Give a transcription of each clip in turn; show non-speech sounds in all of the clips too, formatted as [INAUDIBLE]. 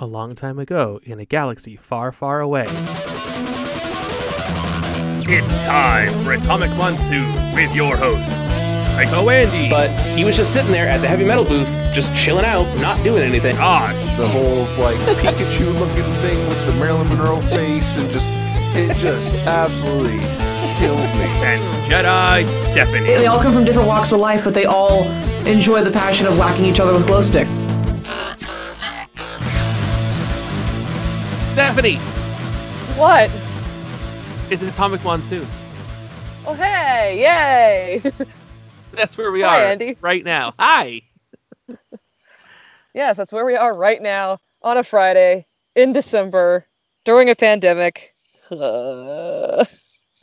a long time ago in a galaxy far, far away. It's time for Atomic Monsoon with your hosts, Psycho Andy, But he was just sitting there at the heavy metal booth, just chilling out, not doing anything. Josh, the whole like Pikachu looking thing with the Marilyn Monroe face and just it just absolutely killed me. and Jedi Stephanie. They all come from different walks of life, but they all enjoy the passion of whacking each other with glow sticks. Stephanie, What? it's an Atomic Monsoon. Oh, hey, yay! [LAUGHS] That's where we Hi, are Andy. right now. Hi. [LAUGHS] yes, that's where we are right now on a Friday in December during a pandemic. [LAUGHS]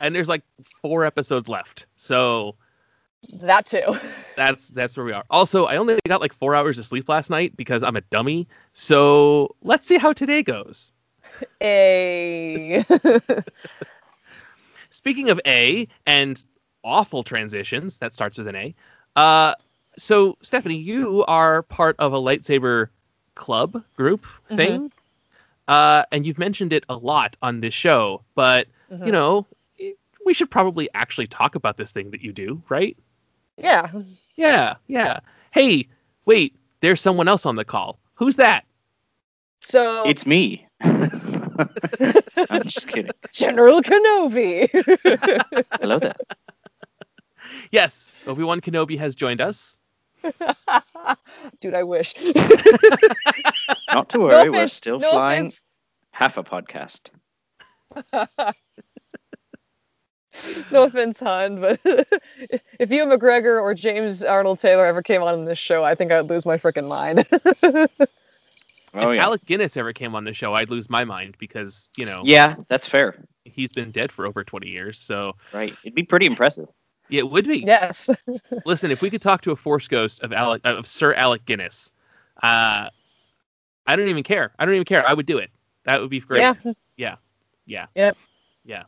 And there's like four episodes left. So that too. that's that's where we are. Also, I only got like four hours of sleep last night because I'm a dummy. So let's see how today goes. [LAUGHS] A. Speaking of A and awful transitions, that starts with an A. Uh, so Stephanie, you are part of a lightsaber club group thing, uh, and you've mentioned it a lot on this show. But Mhm. you know, we should probably actually talk about this thing that you do, right? yeah. Yeah, yeah. Hey, wait, there's someone else on the call. Who's that? So It's me. [LAUGHS] [LAUGHS] I'm just kidding. General Kenobi. Hello there. Yes, Obi Wan Kenobi has joined us. [LAUGHS] Dude, I wish. [LAUGHS] Not to worry, we're still no flying offense. half a podcast. no offense, Han, but if Ewan McGregor or James Arnold Taylor ever came on in this show, I think I'd lose my freaking mind. Oh if yeah. Alec Guinness ever came on the show, I'd lose my mind because, you know, Yeah, that's fair. he's been dead for over 20 years. So Right. It'd be pretty impressive. yeah, it would be. yes. [LAUGHS] Listen, if we could talk to a force ghost of Alec, of Sir Alec Guinness, uh, I don't even care. I don't even care. I would do it. That would be great. Yeah. [LAUGHS] Yeah. Yeah. Yep. Yeah.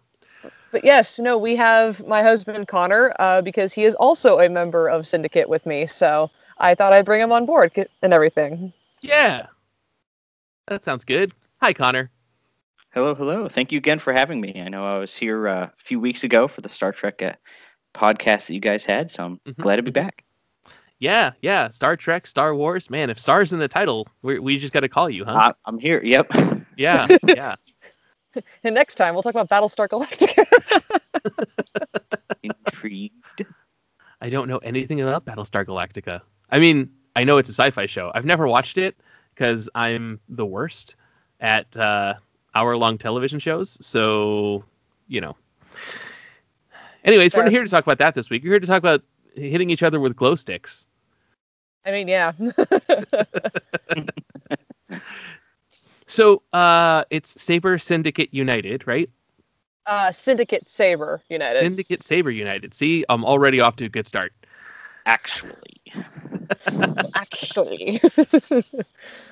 But yes, no, we have my husband Connor uh, because he is also a member of Syndicate with me. So I thought I'd bring him on board and everything. Yeah. That sounds good. Hi, Connor. Hello, hello. Thank you again for having me. I know I was here uh, a few weeks ago for the Star Trek uh, podcast that you guys had, so I'm Mhm, glad to be back. Yeah, yeah. Star Trek, Star Wars. Man, if Star's in the title, we we just got to call you, huh? I- I'm here. Yep. [LAUGHS] yeah, yeah. [LAUGHS] And next time we'll talk about Battlestar Galactica. [LAUGHS] Intrigued. I don't know anything about Battlestar Galactica. I mean, I know it's a sci-fi show. I've never watched it because I'm the worst at uh, hour-long television shows. So, you know. Anyways, we're not here to talk about that this week. We're here to talk about hitting each other with glow sticks. I mean, yeah. [LAUGHS] So, uh, it's Saber Syndicate United, right? uh, Syndicate Saber United. Syndicate Saber United. See, I'm already off to a good start. Actually. [LAUGHS] Actually. [LAUGHS]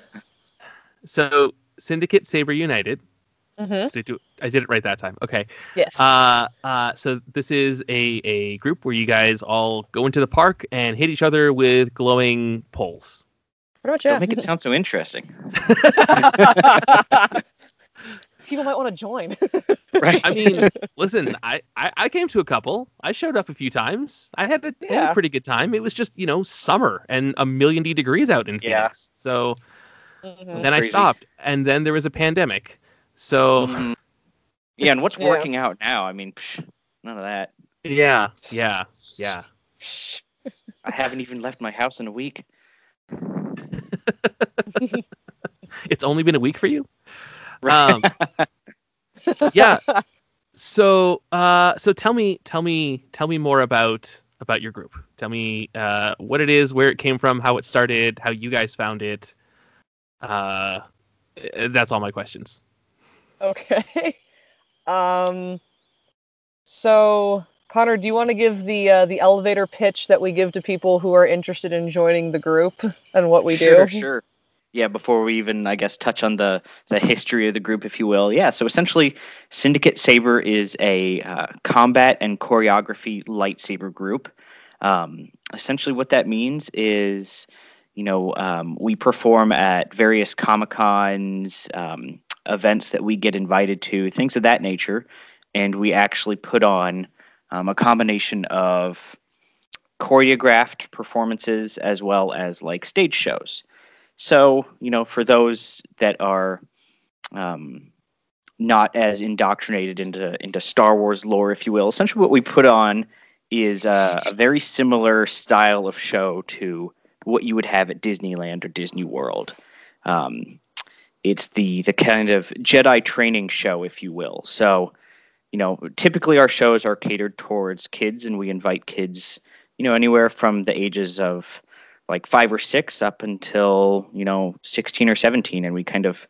So, Syndicate Saber United. hmm Did I, do, I did it right that time. Okay. Yes. Uh, uh, so this is a, a group where you guys all go into the park and hit each other with glowing poles. Pretty much, Don't make it sound so interesting. [LAUGHS] [LAUGHS] People might want to join. Right. I mean, listen, I, I, I came to a couple. I showed up a few times. I had a, I had a pretty good time. It was just, you know, summer and a million D degrees out in Yeah. Phoenix. So Mhm. then I stopped. And then there was a pandemic. So Mhm. Yeah, and what's Yeah. working out now? I mean, psh, none of that. yeah, yeah, yeah. I haven't even left my house in a week. [LAUGHS] It's only been a week for you? Right. Um, [LAUGHS] yeah. So, uh, so tell me, tell me, tell me more about about your group. Tell me uh, what it is, where it came from, how it started, how you guys found it. Uh, eh, that's all my questions. Okay. [LAUGHS] Um. So, Connor, do you want to give the uh, the elevator pitch that we give to people who are interested in joining the group and what we sure, do? Sure, sure. Yeah, before we even, I guess, touch on the the history of the group, if you will. Yeah, so essentially, Syndicate Saber is a uh, combat and choreography lightsaber group. Um, essentially, what that means is you know, um, we perform at various Comic Cons, um, events that we get invited to, things of that nature. And we actually put on um, a combination of choreographed performances as well as like stage shows. So, you know, for those that are um, not as indoctrinated into into Star Wars lore, if you will, essentially what we put on is uh, a very similar style of show to what you would have at Disneyland or Disney World. Um, it's the the kind of Jedi training show, if you will. So, you know, typically our shows are catered towards kids, and we invite kids, you know, anywhere from the ages of like five or six up until you know 16 or 17 and we kind of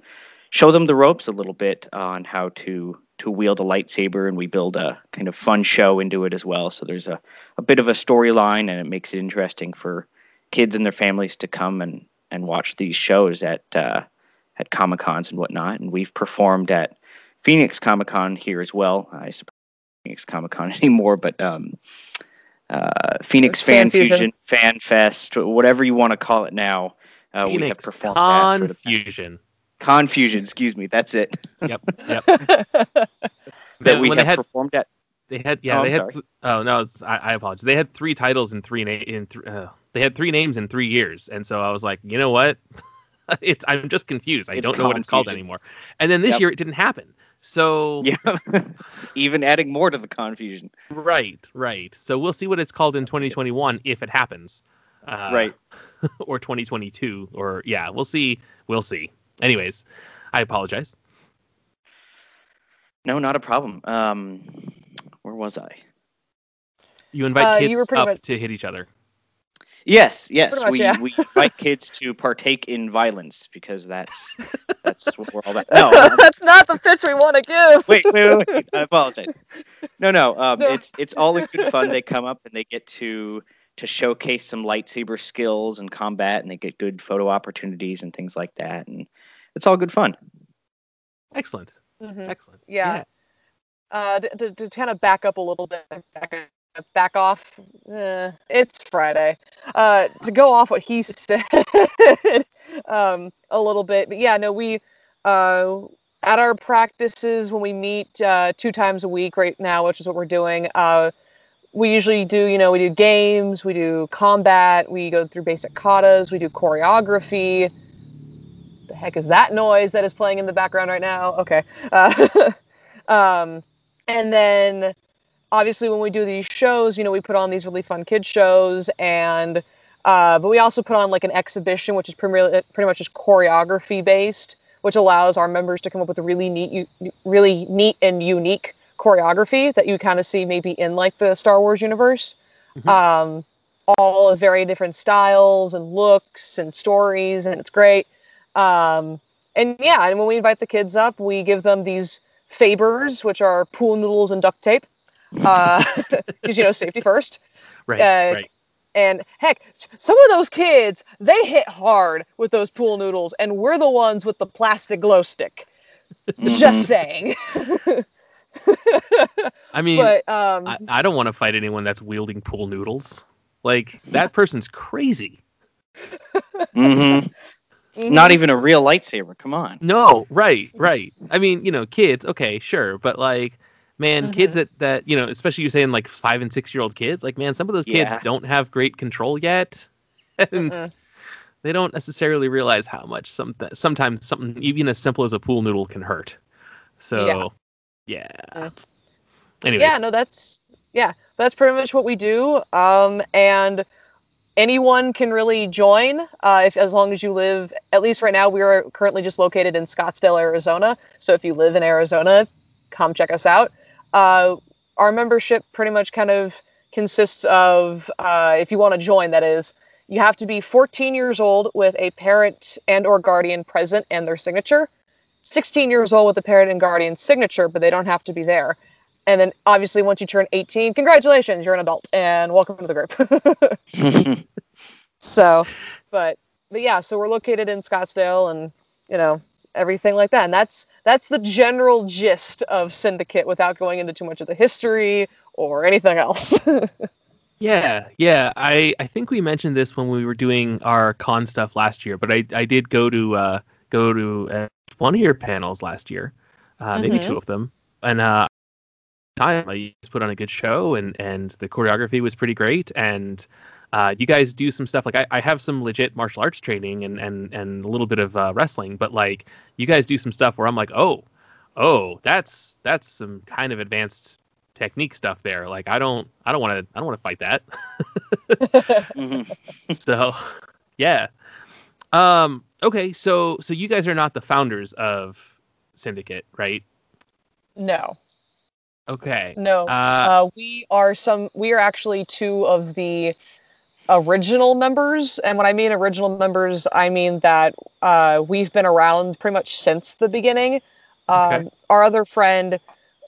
show them the ropes a little bit on how to to wield a lightsaber and we build a kind of fun show into it as well so there's a, a bit of a storyline and it makes it interesting for kids and their families to come and and watch these shows at uh, at comic cons and whatnot and we've performed at phoenix comic con here as well i suppose phoenix comic con [LAUGHS] anymore but um uh, Phoenix Fan, Fan Fusion. Fusion, Fan Fest, whatever you want to call it now. Uh, we have Phoenix performed that for the Confusion. Confusion. Excuse me, that's it. Yep, [LAUGHS] yep. that When we they have had performed at. They had yeah Oh, they I'm had sorry. th- oh no it's- I, I apologize they had three titles in three na- in th- uh, they had three names in three years. And so I was like you know what? [LAUGHS] It's I'm just confused. I It's don't know what it's called anymore. And then this Yep. year it didn't happen. So Yeah, [LAUGHS] even adding more to the confusion. right right. So we'll see what it's called in 2021 if it happens. Uh, right. [LAUGHS] or 2022 or yeah we'll see. We'll see. Anyways I apologize. No, not a problem. Um, where was I? you invite Uh, kids you were pretty up much- to hit each other Yes, yes. Much, we yeah. we invite [LAUGHS] kids to partake in violence because that's that's [LAUGHS] what we're all about. [LAUGHS] No, um, That's not the pitch we want to give. wait, wait, wait, wait. I apologize. No, no. Um, No. It's it's all in good fun. They come up and they get to to showcase some lightsaber skills and combat, and they get good photo opportunities and things like that, and it's all good fun. excellent Mhm. excellent Yeah. Uh, to, to, to kind of back up a little bit, back, back off. eh, it's Friday. Uh, to go off what he [LAUGHS] said um, a little bit, but yeah, no, we uh, at our practices when we meet uh, two times a week right now, which is what we're doing. Uh, we usually do, you know, we do games, we do combat, we go through basic katas, we do choreography. The heck is that noise that is playing in the background right now? Okay. Uh, [LAUGHS] um, and then obviously when we do these shows, you know, we put on these really fun kid shows and uh, but we also put on like an exhibition, which is pretty, pretty much just choreography based, which allows our members to come up with a really neat, really neat and unique choreography that you kind of see maybe in like the Star Wars universe. Mhm. Um, all of very different styles and looks and stories, and it's great. Um, and yeah, and when we invite the kids up, we give them these Fabers, which are pool noodles and duct tape, [LAUGHS] because you know safety first. right Uh, right And heck, some of those kids, they hit hard with those pool noodles, and we're the ones with the plastic glow stick. Mhm. Just saying. [LAUGHS] I mean but um, I, I don't want to fight anyone that's wielding pool noodles. Like that person's crazy. Mhm. mhm. Not even a real lightsaber. Come on. No, right, right. I mean, you know, kids, okay, sure, but like, man, kids Mm-hmm. that that you know, especially you're saying like five and six year old kids, like, man, some of those kids Yeah. don't have great control yet, [LAUGHS] and they don't necessarily realize how much some sometimes something even as simple as a pool noodle can hurt. So, yeah. Mm. Anyways, yeah no that's yeah that's pretty much what we do um and anyone can really join uh if as long as you live at least right now we are currently just located in scottsdale arizona so if you live in arizona come check us out uh our membership pretty much kind of consists of uh if you want to join that is you have to be 14 years old with a parent and or guardian present and their signature 16 years old with a parent and guardian signature but they don't have to be there. And then obviously once you turn 18 congratulations you're an adult and welcome to the group. [LAUGHS] [LAUGHS] So but but yeah so we're located in scottsdale and you know everything like that and that's that's the general gist of syndicate without going into too much of the history or anything else [LAUGHS] Yeah, yeah. I, I think we mentioned this when we were doing our con stuff last year, but I, I did go to uh, go to uh, one of your panels last year, uh, maybe Mhm. two of them, and uh, time just put on a good show, and and the choreography was pretty great, and uh, you guys do some stuff like I, I have some legit martial arts training and and and a little bit of uh, wrestling, but like you guys do some stuff where I'm like, oh, oh, that's that's some kind of advanced technique stuff there. Like I don't I don't want to I don't want to fight that. Mhm. [LAUGHS] so yeah um okay so so you guys are not the founders of syndicate right No, okay no. uh Uh, we are some. We are actually two of the original members, and when I mean original members, I mean that uh, we've been around pretty much since the beginning. Um, Okay. Our other friend,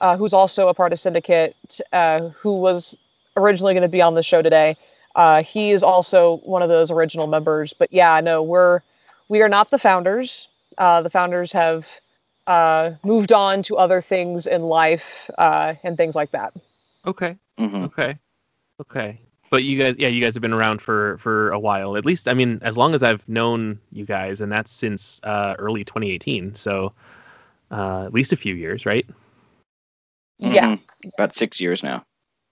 uh, who's also a part of Syndicate, uh, who was originally going to be on the show today, uh, he is also one of those original members. But yeah, no, we're we are not the founders. Uh, the founders have uh, moved on to other things in life uh, and things like that. okay Mhm. okay okay but you guys yeah you guys have been around for for a while at least i mean as long as i've known you guys and that's since uh early 2018 so uh at least a few years right Yeah. Mhm. About six years now.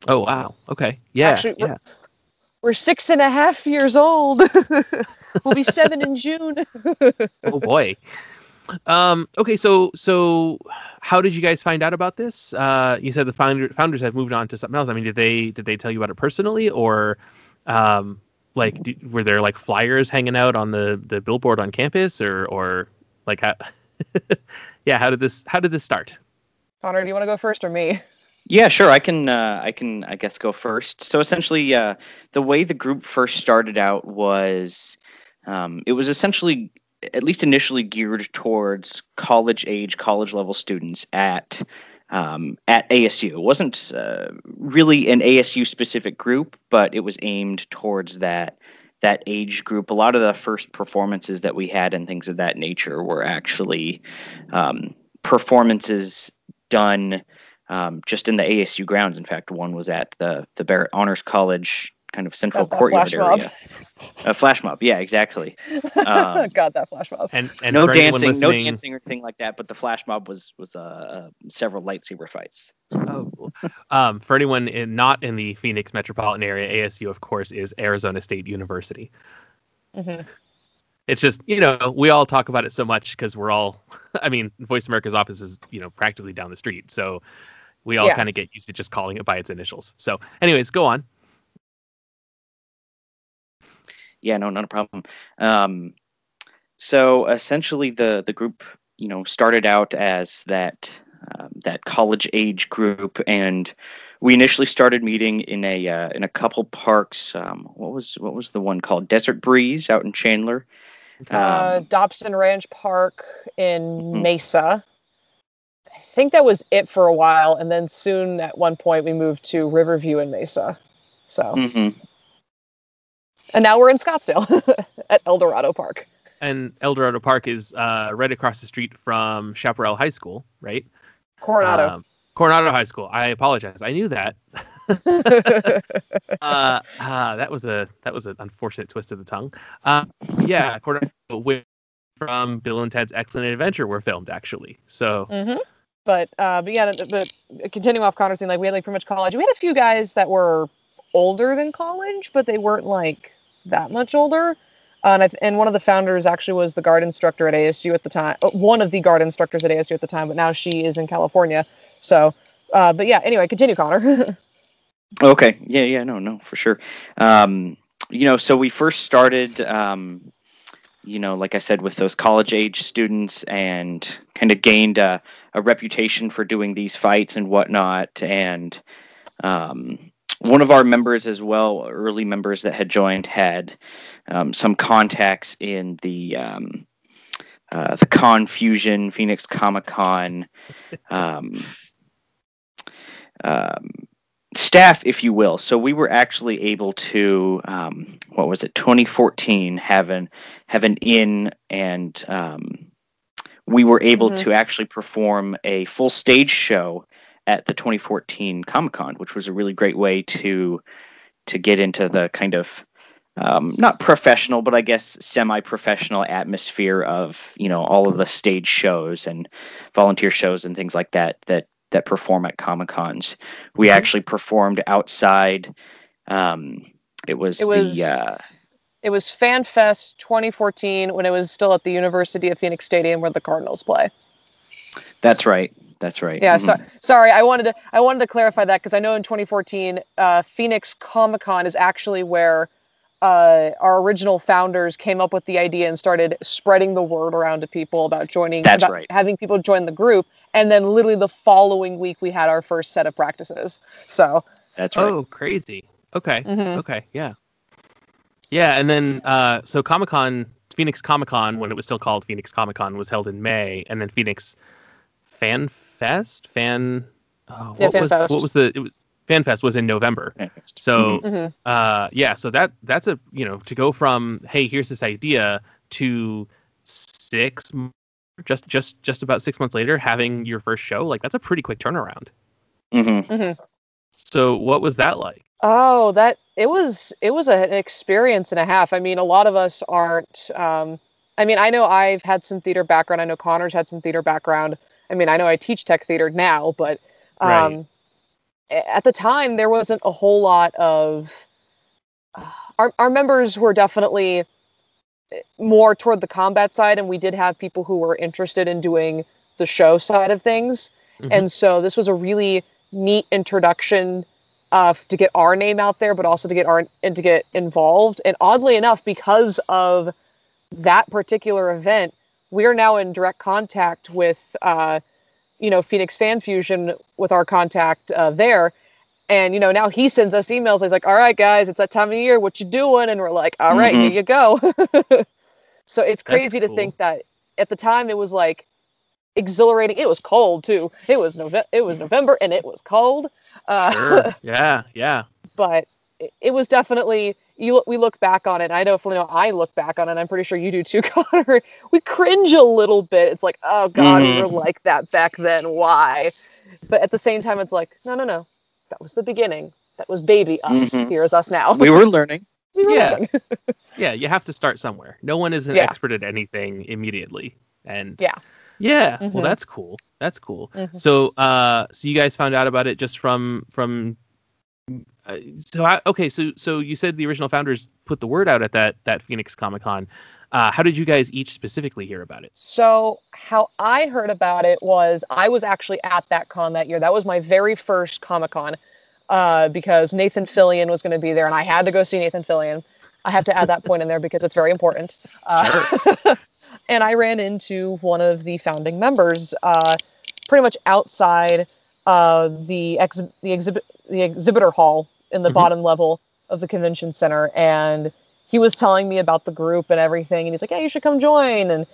oh wow okay yeah Actually, we're- yeah We're six and a half years old. [LAUGHS] we'll be seven in June. [LAUGHS] oh boy um okay so so how did you guys find out about this uh you said the founder, founders have moved on to something else i mean did they did they tell you about it personally or um like d were there like flyers hanging out on the the billboard on campus or or like how [LAUGHS] yeah how did this how did this start Connor, do you want to go first or me? Yeah, sure. I can. Uh, I can. I guess go first. So essentially, uh, the way the group first started out was, um, it was essentially, at least initially, geared towards college age, college level students at um, at ASU. It wasn't uh, really an ASU specific group, but it was aimed towards that that age group. A lot of the first performances that we had and things of that nature were actually um, performances done um, just in the ASU grounds. In fact, one was at the the Barrett Honors College kind of central Got that courtyard flash area. A flash mob, yeah, exactly. [LAUGHS] Um, Got that flash mob. and and no dancing, no dancing or anything like that. But the flash mob was was uh, uh, several lightsaber fights. Oh, um, for anyone in, not in the Phoenix metropolitan area, ASU, of course, is Arizona State University. Mhm. It's just you know we all talk about it so much because we're all, [LAUGHS] I mean, Voice America's office is you know practically down the street, so we all Yeah. kind of get used to just calling it by its initials. So, anyways, go on. Yeah, no, not a problem. Um, so essentially, the the group, you know, started out as that um, that college age group, and we initially started meeting in a uh, in a couple parks. Um, what was what was the one called Desert Breeze out in Chandler? uh, Um, Dobson Ranch Park in Mhm. Mesa. I think that was it for a while, and then soon at one point we moved to Riverview in Mesa. So, mhm. And now we're in Scottsdale [LAUGHS] at El Dorado Park. And El Dorado Park is uh, right across the street from Chaparral High School, right? Coronado. Um, Coronado High School. I apologize. I knew that. [LAUGHS] [LAUGHS] uh, ah, that was a that was an unfortunate twist of the tongue. Uh, yeah, Coronado, where from Bill and Ted's Excellent Adventure were filmed actually. So hmm But uh, but yeah, but continuing off Connor's thing, like we had like pretty much college. We had a few guys that were older than college, but they weren't like that much older. Uh, and th- and one of the founders actually was the guard instructor at ASU at the time. uh, One of the guard instructors at ASU at the time, but now she is in California. So, uh, but yeah. Anyway, continue, Connor. [LAUGHS] Okay. Yeah, yeah, no, no, for sure. Um, you know, so we first started, um, you know, like I said, with those college age students and kind of gained a, a reputation for doing these fights and whatnot. And um, one of our members as well, early members that had joined, had um, some contacts in the um, uh, the Confusion, Phoenix Comic Con. [LAUGHS] Um, um, staff, if you will. So we were actually able to, um, what was it, 2014, have an have an in, and um, we were able Mhm. to actually perform a full stage show at the 2014 Comic Con, which was a really great way to to get into the kind of um, not professional, but I guess semi-professional atmosphere of you know all of the stage shows and volunteer shows and things like that that that perform at comic cons. We Mhm. actually performed outside. Um, it was, It was- the uh, It was FanFest 2014 when it was still at the University of Phoenix Stadium where the Cardinals play. that's right, that's right. Yeah, so, sorry, I wanted to I wanted to clarify that because I know in 2014, uh, Phoenix Comic Con is actually where uh, our original founders came up with the idea and started spreading the word around to people about joining. That's about right. Having people join the group, and then literally the following week we had our first set of practices. So, that's right. Oh, crazy. Okay. mhm. Okay. Yeah. Yeah, and then uh, so Comic Con, Phoenix Comic Con, when it was still called Phoenix Comic Con, was held in May, and then Phoenix Fan Fest, Fan. Oh, what Fan was Fest. what was the it was Fan Fest was in November. So Mhm. uh, yeah, so that that's a you know to go from hey here's this idea to six just just just about six months later having your first show like that's a pretty quick turnaround. Mhm. So what was that like? Oh, that it was it was an experience and a half. I mean, a lot of us aren't. Um, I mean, I know I've had some theater background. I know Connor's had some theater background. I mean, I know I teach tech theater now, but um, a- at the time there wasn't a whole lot of. our our members were definitely eh, more toward the combat side, and we did have people who were interested in doing the show side of things. Mhm. And so this was a really neat introduction uh, to get our name out there, but also to get our and to get involved. And oddly enough, because of that particular event, we are now in direct contact with, uh, you know, Phoenix Fan Fusion with our contact uh, there. And you know, now he sends us emails. He's like, "All right, guys, it's that time of year. What you doing?" And we're like, "All right, Mhm. here you go." [LAUGHS] so it's crazy to think that at the time it was like exhilarating. It was cold too. It was November. It was November, and it was cold. Uh, Sure. [LAUGHS] yeah. Yeah. but it, it was definitely you. We look back on it. And I definitely know I look back on it. and I'm pretty sure you do too, [LAUGHS] Connor. We cringe a little bit. It's like, oh god, we were like that back then. Why? But at the same time, it's like, no, no, no. That was the beginning. That was baby us. Mhm. Here's us now. We were learning. [LAUGHS] We were Yeah. learning. [LAUGHS] Yeah. You have to start somewhere. No one is an Yeah. expert at anything immediately. And Yeah. Yeah. Mhm. Well, that's cool. That's cool. Mhm. So, uh, so you guys found out about it just from from. Uh, so I, okay, so so you said the original founders put the word out at that that Phoenix Comic Con. Uh, how did you guys each specifically hear about it? So how I heard about it was I was actually at that con that year. That was my very first Comic Con uh, because Nathan Fillion was going to be there, and I had to go see Nathan Fillion. I have to add that point in there because it's very important. Uh, [LAUGHS] and I ran into one of the founding members, uh, pretty much outside uh, the ex- the exhibit the exhibitor hall in the Mhm. bottom level of the convention center, and he was telling me about the group and everything, and he's like, "Yeah, you should come join." And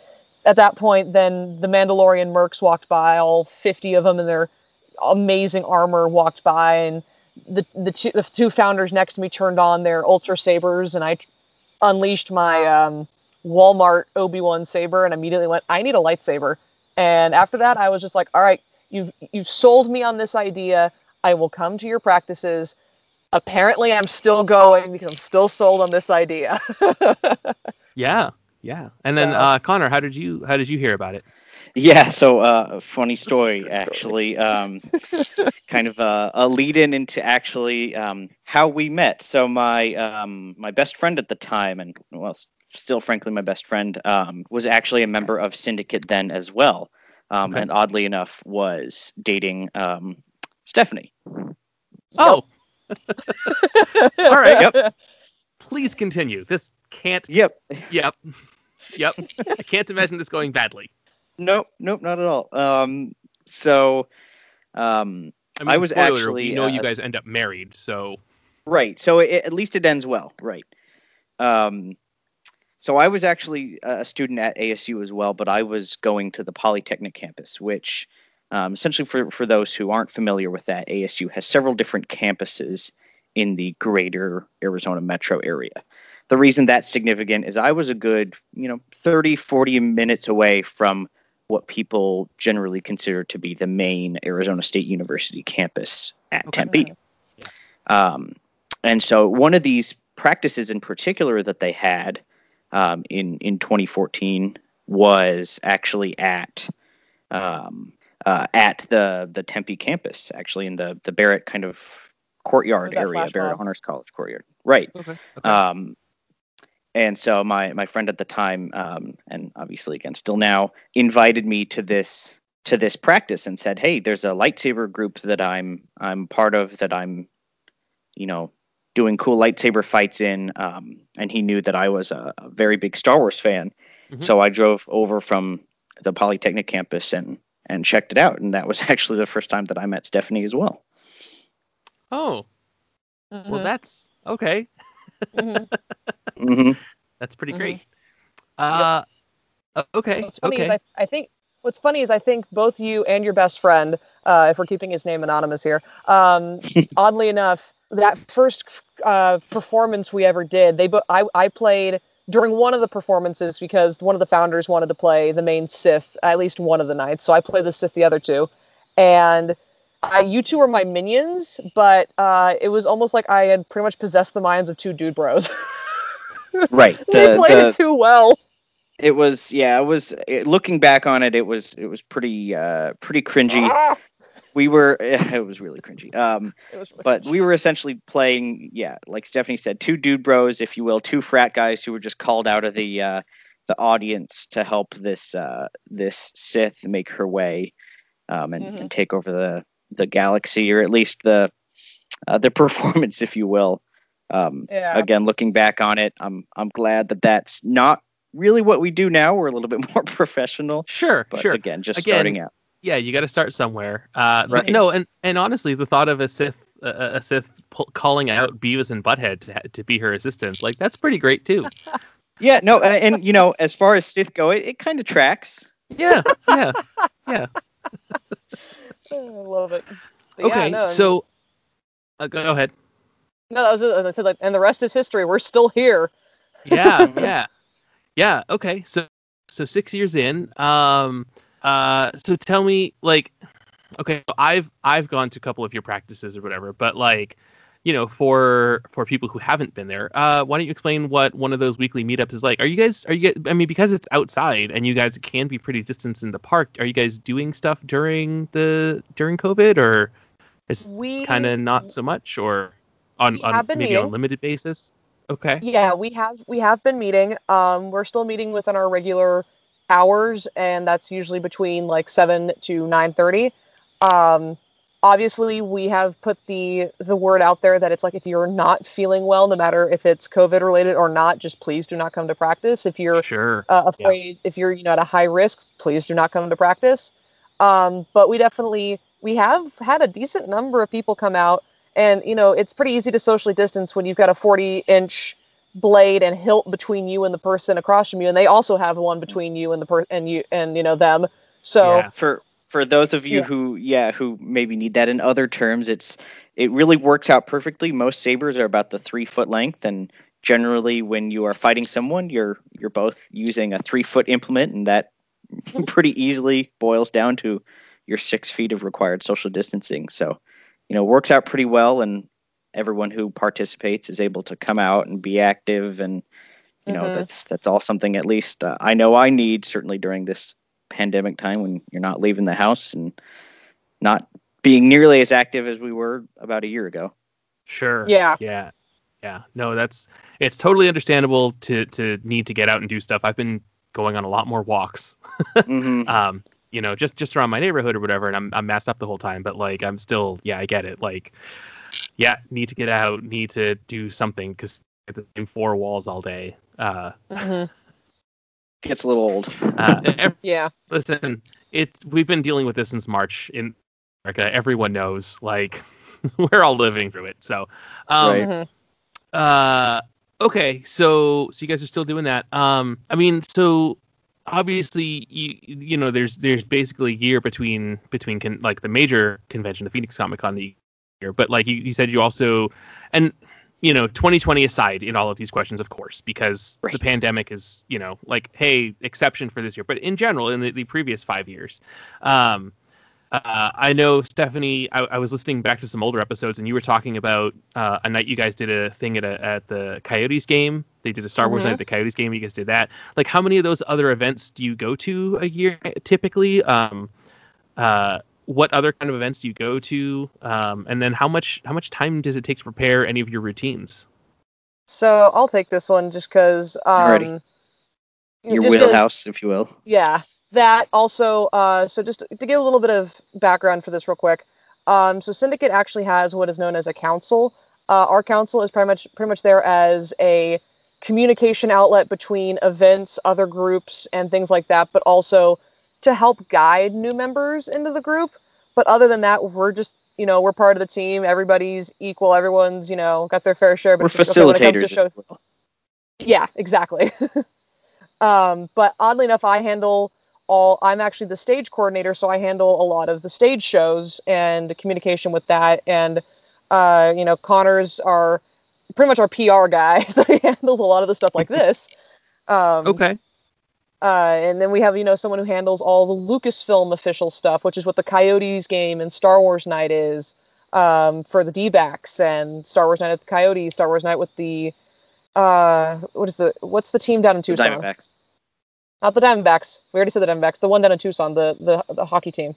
at that point, then the Mandalorian mercs walked by, all fifty of them in their amazing armor walked by, and the the two, the two founders next to me turned on their ultra sabers, and I t- unleashed my um, Walmart Obi Wan saber, and immediately went, "I need a lightsaber." And after that, I was just like, "All right, you've you've sold me on this idea. I will come to your practices." Apparently, I'm still going because I'm still sold on this idea. [LAUGHS] Yeah, yeah. And then So- uh, Connor, how did you how did you hear about it? Yeah, so uh, funny story story. actually. Um, [LAUGHS] kind of a, a lead in into actually um, how we met. So my um, my best friend at the time, and well, still frankly my best friend, um, was actually a member of Syndicate then as well, um, Okay. and oddly enough was dating um, Stephanie. Oh, [LAUGHS] all right. Yep. Please continue. This can't. Yep. Yep. Yep. I can't imagine this going badly. Nope. Nope. Not at all. Um, so. Um, I mean, I was spoiler, actually, we know uh, you guys end up married, so Right. So it, at least it ends well. Right. Um, so I was actually a student at ASU as well, but I was going to the Polytechnic campus, which um, essentially, for, for those who aren't familiar with that, ASU has several different campuses in the greater Arizona metro area. The reason that's significant is I was a good, you know, 30, 40 minutes away from what people generally consider to be the main Arizona State University campus at Okay. Tempe. Um, and so one of these practices in particular that they had um, in in 2014 was actually at um, uh, at the the Tempe campus, actually in the the Barrett kind of courtyard area, flash Barrett mob? Honors College courtyard, right? Okay. okay. Um, and so my my friend at the time, um, and obviously again still now, invited me to this to this practice and said, "Hey, there's a lightsaber group that I'm I'm part of that I'm, you know, doing cool lightsaber fights in." Um, and he knew that I was a, a very big Star Wars fan, Mhm. so I drove over from the Polytechnic campus and and checked it out, and that was [LAUGHS] actually the first time that I met Stephanie as well. oh, Mm-hmm. well, that's okay. Mhm. hmm [LAUGHS] That's pretty Mhm. great. Uh, o- okay. What's funny okay. is I, I think what's funny is I think both you and your best friend, uh, if we're keeping his name anonymous here, um, [LAUGHS] oddly enough, that first uh, performance we ever did, they bo- I I played during one of the performances because one of the founders wanted to play the main Sith at least one of the nights, so I played the Sith the other two, and. I, you two were my minions, but uh, it was almost like I had pretty much possessed the minds of two dude bros. [LAUGHS] Right. they played the- it too well. It was yeah. It was it, looking back on it. It was it was pretty uh pretty cringy. Ah! We were [LAUGHS] it was really cringy. Um, [LAUGHS] It was really but we were essentially playing yeah, like Stephanie said, two dude bros, if you will, two frat guys who were just called out of the uh the audience to help this uh this Sith make her way, um, and, Mhm. and take over the the galaxy or at least the uh, the [LAUGHS] performance, if you will. Um, Yeah. again looking back on it i'm i'm glad that that's not really what we do now we're a little bit more professional sure, but sure. again just Again, starting out yeah, you got to start somewhere. Uh, Right. No, and and honestly, the thought of a Sith, a, a Sith pu- calling out Beavis and Butthead to, to be her assistants, like that's pretty great too. [LAUGHS] yeah no uh, and you know as far as sith go it, it kind of tracks Yeah, yeah, [LAUGHS] yeah. I love it. But yeah, Okay, no, so uh, go ahead. no, that was it. I said, like, and the rest is history. We're still here. Yeah, [LAUGHS] yeah, yeah. Okay, so so six years in. Um, uh, so tell me, like, okay, I've I've gone to a couple of your practices or whatever, but like, you know, for for people who haven't been there, uh, why don't you explain what one of those weekly meetups is like? Are you guys are you guys, I mean, because it's outside and you guys can be pretty distant in the park. Are you guys doing stuff during the during COVID or is We kind of not so much or on, on maybe on meeting. a limited basis? Okay. Yeah, we have we have been meeting. Um, we're still meeting within our regular hours, and that's usually between like seven to nine thirty. Um, obviously, we have put the the word out there that it's like if you're not feeling well, no matter if it's COVID related or not, just please do not come to practice. If you're Sure. uh, afraid if you're you know at a high risk please do not come to practice um, but we definitely we have had a decent number of people come out and you know it's pretty easy to socially distance when you've got a 40 inch blade and hilt between you and the person across from you and they also have one mm-hmm. between you and the per and you and you know them so Yeah. for for those of you Yeah. who yeah who maybe need that in other terms it's it really works out perfectly most sabers are about the three foot length and generally when you are fighting someone you're you're both using a three foot implement and that [LAUGHS] pretty easily boils down to your six feet of required social distancing so you know works out pretty well and everyone who participates is able to come out and be active and you know Mhm. that's that's all something at least uh, i know i need certainly during this pandemic time when you're not leaving the house and not being nearly as active as we were about a year ago Sure. yeah Yeah. Yeah. No, that's it's totally understandable to to need to get out and do stuff. I've been going on a lot more walks. [LAUGHS] hmm Um, you know, just just around my neighborhood or whatever, and I'm I'm masked up the whole time, but like I'm still yeah, I get it. Like yeah, need to get out, need to do something cuz at the same four walls all day. Uh, Mhm. gets a little old uh [LAUGHS] ev- yeah listen, it's we've been dealing with this since March in America. Everyone knows like [LAUGHS] we're all living through it. So, um Right. Mhm. Uh, okay, so so you guys are still doing that. Um, I mean, so obviously you you know there's there's basically a year between between con- like the major convention, the Phoenix Comic Con, the year, but like you, you said, you also and you know 2020 aside in all of these questions, of course, because the pandemic is you know like hey exception for this year, but in general in the, the previous five years, um, uh, I know Stephanie. I, I was listening back to some older episodes, and you were talking about uh, a night you guys did a thing at a, at the Coyotes game. They did a Star Wars Mhm. night at the Coyotes game. You guys did that. Like, how many of those other events do you go to a year typically? Um, uh, what other kind of events do you go to? Um, and then how much how much time does it take to prepare any of your routines? So I'll take this one just because. Um, Your just 'cause- wheelhouse, if you will. Yeah, that also. Uh, so just to give a little bit of background for this, real quick. Um, so Syndicate actually has what is known as a council. Uh, our council is pretty much pretty much there as a communication outlet between events, other groups, and things like that, but also to help guide new members into the group. But other than that, we're just you know we're part of the team. Everybody's equal. Everyone's you know got their fair share. But We're just, okay, when it comes facilitators. show- well. yeah, exactly. [LAUGHS] um, but oddly enough, I handle all. I'm actually the stage coordinator, so I handle a lot of the stage shows and communication with that. And uh, you know, Connor's our pretty much our PR guy, [LAUGHS] so he handles a lot of the stuff like this. Um, Okay. Uh, and then we have, you know, someone who handles all the Lucasfilm official stuff, which is what the Coyotes game and Star Wars Night is um, for the D-backs and Star Wars Night at the Coyotes, Star Wars Night with the uh, what is the what's the team down in The Tucson? Diamondbacks. Not the Diamondbacks. We already said the Diamondbacks. The one down in Tucson, the the, the hockey team.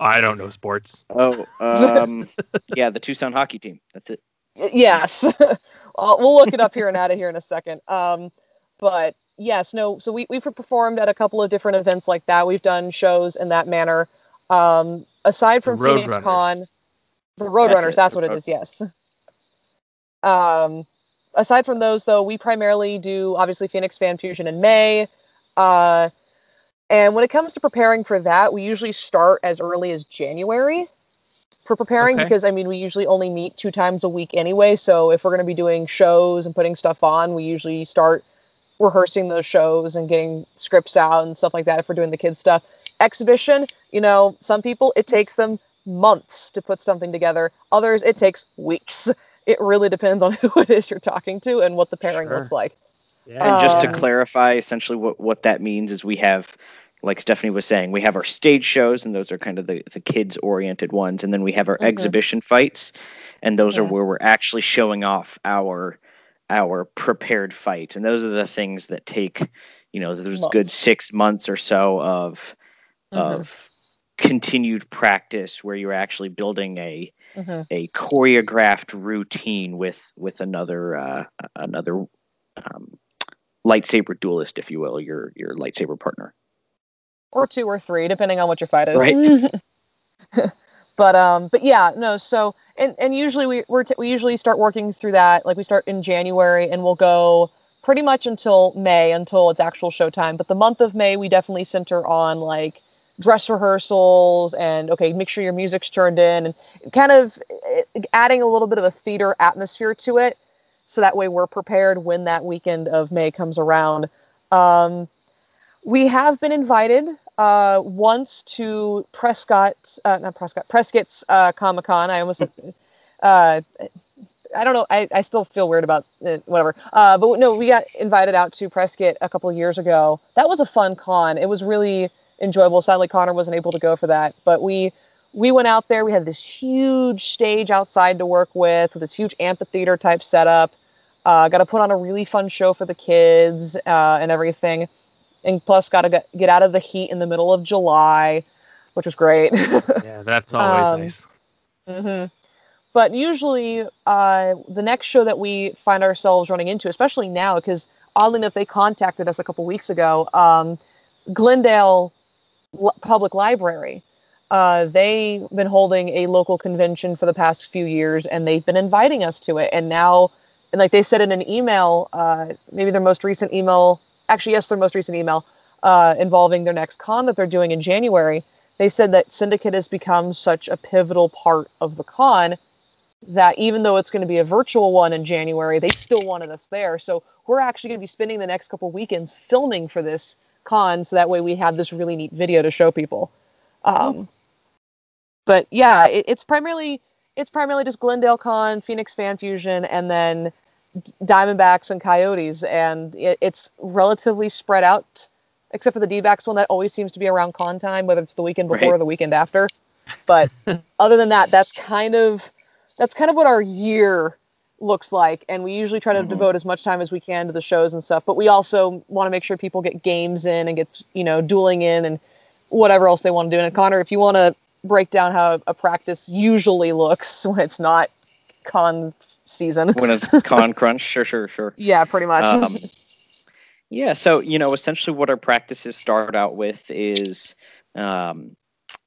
I don't know sports. Oh, um, [LAUGHS] yeah, the Tucson hockey team. That's it. Yes, [LAUGHS] we'll look it up here and out of here in a second. Um, but yes, no. So we we've performed at a couple of different events like that. We've done shows in that manner. Um, aside from Road Phoenix Runners. Con, the Roadrunners. That's That's, what it is. Yes. Um, aside from those, though, we primarily do obviously Phoenix Fan Fusion in May. Uh, and when it comes to preparing for that, we usually start as early as January for preparing Okay. because I mean we usually only meet two times a week anyway. So if we're going to be doing shows and putting stuff on, we usually start rehearsing those shows and getting scripts out and stuff like that. If we're doing the kids stuff, exhibition, you know, some people it takes them months to put something together. Others it takes weeks. It really depends on [LAUGHS] who it is you're talking to and what the pairing Sure. looks like. Yeah. And just to Um, clarify, essentially what, what that means is we have, like Stephanie was saying, we have our stage shows, and those are kind of the, the kids oriented ones. And then we have our Mhm. exhibition fights, and those are Mhm. where we're actually showing off our our prepared fights. And those are the things that take, you know, there's good six months or so of Mhm. of continued practice where you're actually building a Mhm. a choreographed routine with with another uh, another um, lightsaber duelist, if you will, your your lightsaber partner. or two or three, depending on what your fight is. Right. [LAUGHS] but um, but yeah, no. So and and usually we we're t- we usually start working through that. Like we start in January and we'll go pretty much until May until it's actual showtime. But the month of May we definitely center on like dress rehearsals and okay, make sure your music's turned in and kind of eh, adding a little bit of a theater atmosphere to it. So that way we're prepared when that weekend of May comes around. Um, we have been invited uh, once to Prescott, uh, not Prescott, Prescott's uh, Comic Con. I almost, uh, I don't know. I, I still feel weird about it, whatever. Uh, but no, we got invited out to Prescott a couple years ago. That was a fun con. It was really enjoyable. Sadly, Connor wasn't able to go for that, but we we went out there. We had this huge stage outside to work with, with this huge amphitheater type setup. Uh, got to put on a really fun show for the kids uh, and everything and plus got to get, get out of the heat in the middle of July, which was great. [LAUGHS] yeah, that's always Um, nice. hmm But usually, uh, the next show that we find ourselves running into, especially now, because oddly enough, they contacted us a couple weeks ago. Um, Glendale L- Public Library. Uh, they've been holding a local convention for the past few years, and they've been inviting us to it. And now, and like they said in an email, uh, maybe their most recent email, actually, yes, their most recent email uh, involving their next con that they're doing in January. They said that Syndicate has become such a pivotal part of the con that even though it's going to be a virtual one in January, they still wanted us there. So we're actually going to be spending the next couple weekends filming for this con, so that way we have this really neat video to show people. Um, but yeah, it, it's primarily it's primarily just Glendale Con, Phoenix Fan Fusion, and then Diamondbacks and Coyotes, and it, it's relatively spread out, except for the D-backs one that always seems to be around con time, whether it's the weekend before Right. or the weekend after. But [LAUGHS] other than that, that's kind of that's kind of what our year looks like and we usually try to Mhm. devote as much time as we can to the shows and stuff but we also want to make sure people get games in and get you know dueling in and whatever else they want to do and connor if you want to break down how a practice usually looks [LAUGHS] when it's not con season when it's [LAUGHS] con crunch, sure, sure, sure. yeah pretty much Um, yeah, so you know, essentially, what our practices start out with is, um,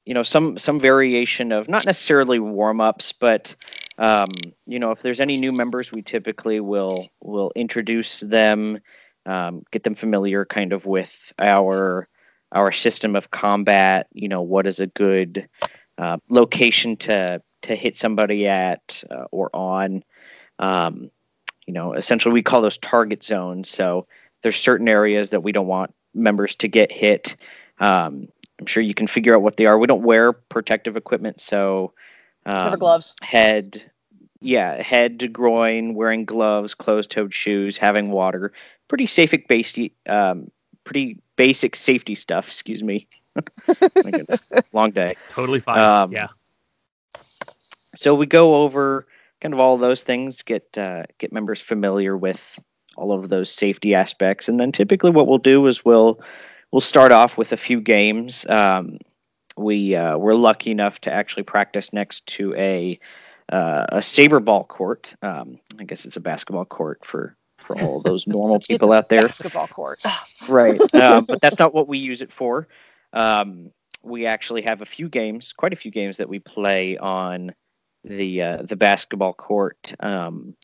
you know, some some variation of not necessarily warm ups, but um, you know, if there's any new members, we typically will will introduce them, um, get them familiar, kind of with our our system of combat. You know, what is a good uh, location to to hit somebody at uh, or on. Um, you know, essentially, we call those target zones. So there's certain areas that we don't want members to get hit. Um, I'm sure you can figure out what they are. We don't wear protective equipment, so except um, gloves head, yeah, head to groin, wearing gloves, closed-toed shoes, having water. Pretty safe, basic, um, pretty basic safety stuff. Excuse me. [LAUGHS] My goodness, long day. Totally fine. Um, yeah. So we go over kind of all those things, get uh, get members familiar with all of those safety aspects, and then typically what we'll do is we'll we'll start off with a few games. Um, we uh, we're lucky enough to actually practice next to a uh, a saber ball court. Um, I guess it's a basketball court for for all those [LAUGHS] normal people out there. basketball court. [LAUGHS] Right. Uh, but that's not what we use it for. Um, we actually have a few games quite a few games that we play on the uh, the basketball court. Um,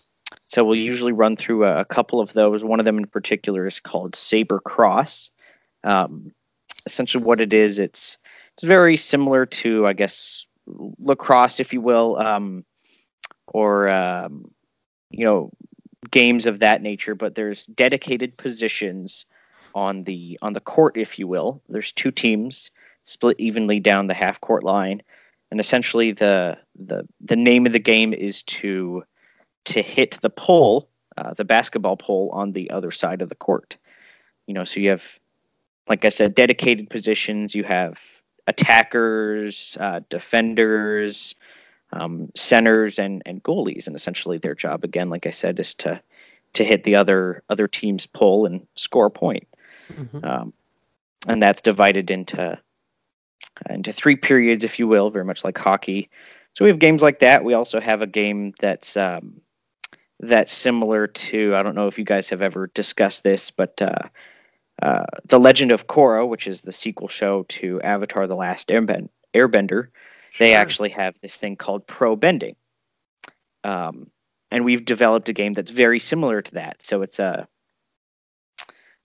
so we'll usually run through a, a couple of those. One of them in particular is called saber cross. Um, essentially what it is it's it's very similar to i guess lacrosse if you will um, or um, you know games of that nature but there's dedicated positions on the on the court if you will. There's two teams split evenly down the half court line and essentially the the the name of the game is to to hit the pole uh, the basketball pole on the other side of the court. You know so you have like i said dedicated positions. You have attackers uh, defenders um, centers and and goalies. And essentially their job again like i said is to to hit the other other team's pole and score a point. Mhm. um, and that's divided into into three periods, if you will, very much like hockey. So we have games like that. We also have a game that's um, that's similar to I don't know if you guys have ever discussed this, but uh, uh, the Legend of Korra, which is the sequel show to Avatar: The Last Airbend- Airbender, they actually have this thing called pro bending. Um, and we've developed a game that's very similar to that. So it's a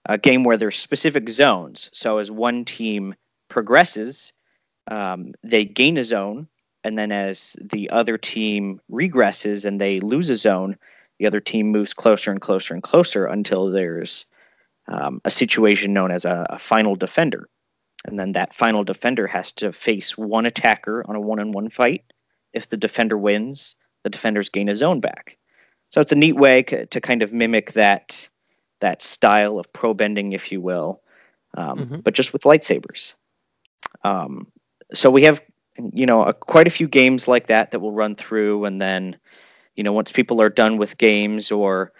a game where there's specific zones. So as one team progresses, um, they gain a zone, and then as the other team regresses and they lose a zone, the other team moves closer and closer and closer until there's um, a situation known as a, a final defender. And then that final defender has to face one attacker on a one on one fight. If the defender wins, the defenders gain a zone back. So it's a neat way c- to kind of mimic that that style of pro bending, if you will, um, Mhm. but just with lightsabers. Um, so we have, you know, a, quite a few games like that that we'll run through, and then, you know, once people are done with games or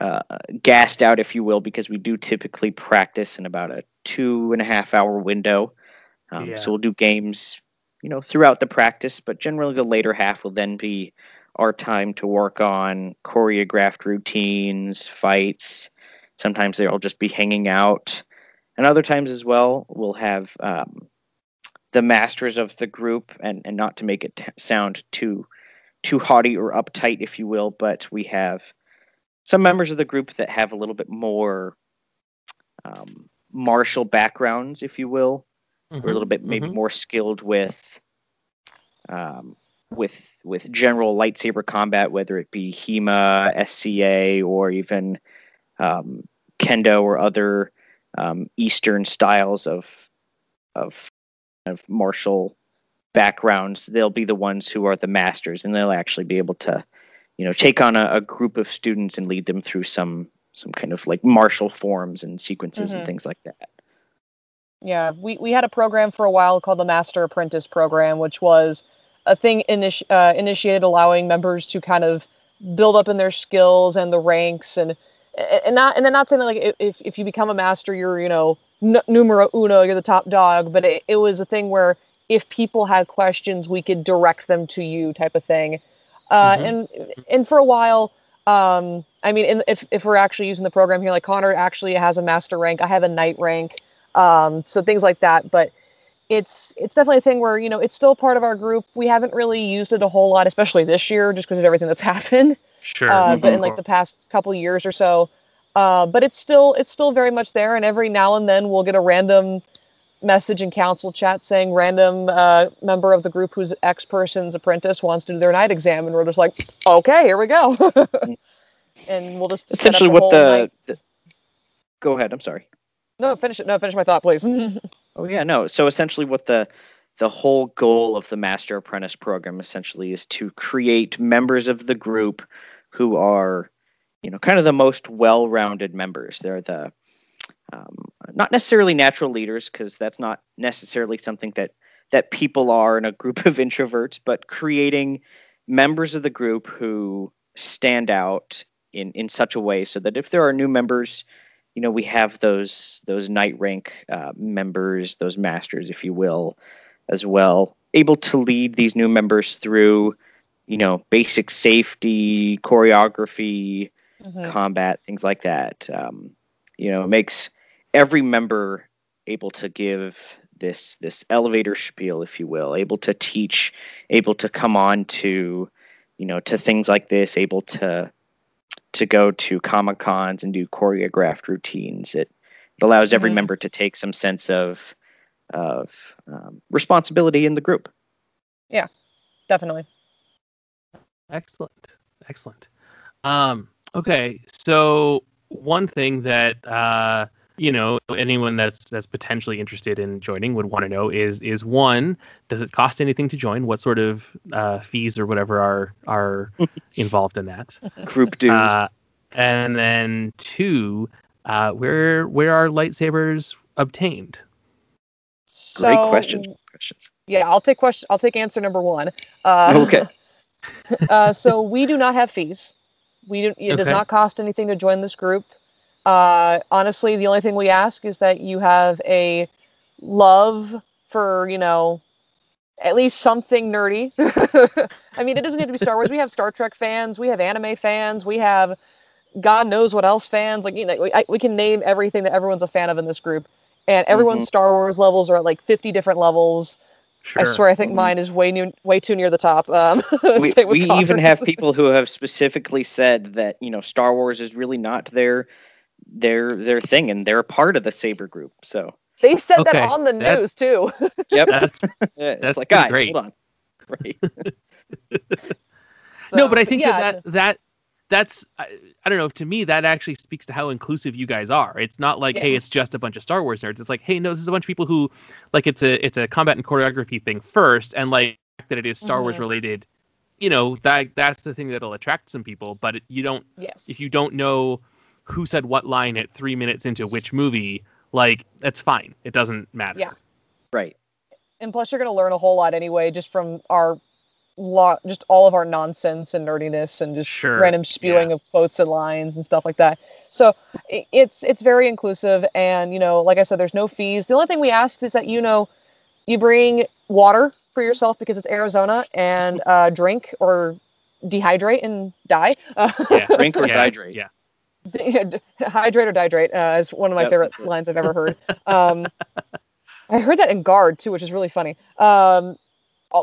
uh, gassed out, if you will, because we do typically practice in about a two and a half hour window. Um, Yeah. So we'll do games, you know, throughout the practice, but generally the later half will then be our time to work on choreographed routines, fights. Sometimes they'll just be hanging out. And other times as well, we'll have um, the masters of the group, and, and not to make it t- sound too too haughty or uptight, if you will, but we have some members of the group that have a little bit more um, martial backgrounds, if you will, or a little bit maybe mhm. more skilled with um, with with general lightsaber combat, whether it be HEMA, SCA, or even um, kendo or other um, Eastern styles of of of martial backgrounds. They'll be the ones who are the masters, and they'll actually be able to, you know, take on a, a group of students and lead them through some some kind of like martial forms and sequences Mhm. and things like that. Yeah, we, we had a program for a while called the Master Apprentice Program, which was a thing initi- uh, initiated allowing members to kind of build up in their skills and the ranks and and not and then not saying that, like if if you become a master you're you know n- numero uno you're the top dog but it, it was a thing where if people had questions we could direct them to you type of thing uh, Mhm. and and for a while um, I mean in, if if we're actually using the program here like Connor actually has a master rank I have a knight rank um, so things like that but it's it's definitely a thing where you know it's still part of our group we haven't really used it a whole lot especially this year just because of everything that's [LAUGHS] happened Sure. uh, but in Mhm. like the past couple years or so. Uh, but it's still it's still very much there, and every now and then we'll get a random message in council chat saying random uh, member of the group who's ex person's apprentice wants to do their knight exam, and we're just like, okay, here we go, [LAUGHS] and we'll just Essentially, what the, the. Go ahead. I'm sorry. no finish it no finish my thought please. [LAUGHS] Oh yeah, no. So essentially, what the the whole goal of the Master Apprentice program essentially is to create members of the group who are, you know, kind of the most well-rounded members. They're the um, not necessarily natural leaders because that's not necessarily something that that people are in a group of [LAUGHS] introverts, but creating members of the group who stand out in in such a way so that if there are new members you know we have those those knight rank uh, members those masters if you will as well able to lead these new members through you know basic safety choreography Mhm. combat things like that um, you know makes every member able to give this this elevator spiel if you will able to teach able to come on to you know to things like this able to to go to comic cons and do choreographed routines it, it allows every Mhm. member to take some sense of of um, responsibility in the group Yeah, Definitely. Excellent. Excellent. Um, okay, so one thing that uh, you know anyone that's that's potentially interested in joining would want to know is is one, does it cost anything to join? What sort of uh, fees or whatever are are [LAUGHS] involved in that? group dues Uh, and then two, uh, where where are lightsabers obtained? great So, questions questions Yeah, I'll take question. I'll take answer number one. Uh, Okay. [LAUGHS] uh, so we do not have fees. We it does not cost anything to join this group. Uh, honestly, the only thing we ask is that you have a love for you know at least something nerdy. [LAUGHS] I mean, it doesn't need to be Star Wars. We have Star Trek fans. We have anime fans. We have God knows what else fans. Like you know, we, I, we can name everything that everyone's a fan of in this group. And everyone's Star Wars levels are at like 50 different levels. Sure. I swear, I think mine is way new, way too near the top. Um, [LAUGHS] we, same with we even have people who have specifically said that you know Star Wars is really not their their their thing, and they're a part of the Saber group. So They said Okay, that on the that- news too. [LAUGHS] yep, That's [LAUGHS] Yeah, that's like guys, great. hold on, right? no, but I think yeah, that that that that's I, I don't know. To me, that actually speaks to how inclusive you guys are. It's not like, hey, it's just a bunch of Star Wars nerds. It's like, hey, no, this is a bunch of people who like it's a it's a combat and choreography thing first, and like that it is Star Wars Mhm. related. You know that that's the thing that'll attract some people. But you don't yes. if you don't know who said what line at three minutes into which movie, like that's fine. It doesn't matter. Yeah. right. and plus, you're going to learn a whole lot anyway, just from our lot, just all of our nonsense and nerdiness, and just Sure, random spewing of quotes and lines and stuff like that. So i- it's it's very inclusive, and you know, like I said, there's no fees. The only thing we ask is that you know, you bring water for yourself because it's Arizona, and uh, drink or dehydrate and die. [LAUGHS] Yeah. Drink or yeah, hydrate. Yeah. D- [LAUGHS] d- hydrate or dihydrate uh, is one of my Yep, favorite lines I've ever heard. Um, I heard that in Guard too, which is really funny. Um, uh,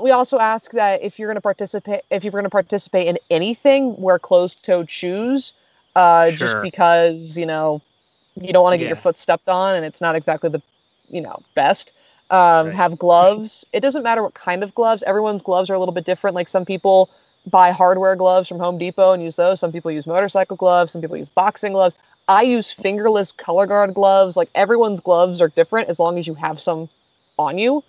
we also ask that if you're going to participate, if you're going to participate in anything, wear closed-toed shoes, uh, just because you know you don't want to get your foot stepped on, and it's not exactly the you know best. Um, Right. Have gloves. [LAUGHS] It doesn't matter what kind of gloves. Everyone's gloves are a little bit different. Like some people buy hardware gloves from Home Depot and use those. Some people use motorcycle gloves. Some people use boxing gloves. I use fingerless color guard gloves. Like everyone's gloves are different as long as you have some on you.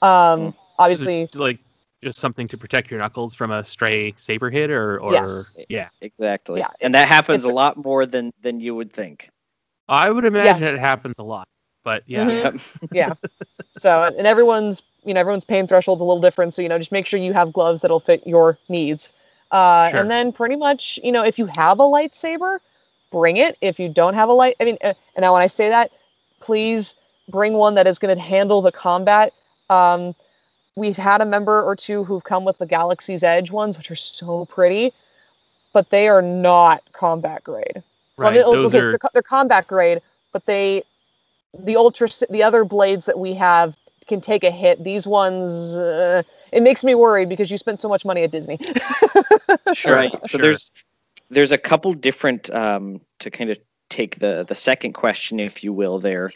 Um, Is it obviously, like just something to protect your knuckles from a stray saber hit, or or Yes. yeah. Exactly. Yeah, and that happens it's- a lot more than than you would think. I would imagine it happens a lot. but yeah. Mhm. [LAUGHS] yeah. So and everyone's you know everyone's pain threshold's a little different. So you know just make sure you have gloves that'll fit your needs. Uh, Sure. And then pretty much you know if you have a lightsaber, bring it. If you don't have a light, I mean, uh, and now when I say that, please bring one that is going to handle the combat. Um, we've had a member or two who've come with the Galaxy's Edge ones, which are so pretty, but they are not combat grade. Well, Right. they- Those okay, so are they're, they're combat grade, but they, the ultra, the other blades that we have can take a hit. These ones, uh, it makes me worried because you spent so much money at Disney. [LAUGHS] sure. right. So sure. there's there's a couple different um, to kind of take the the second question, if you will, there.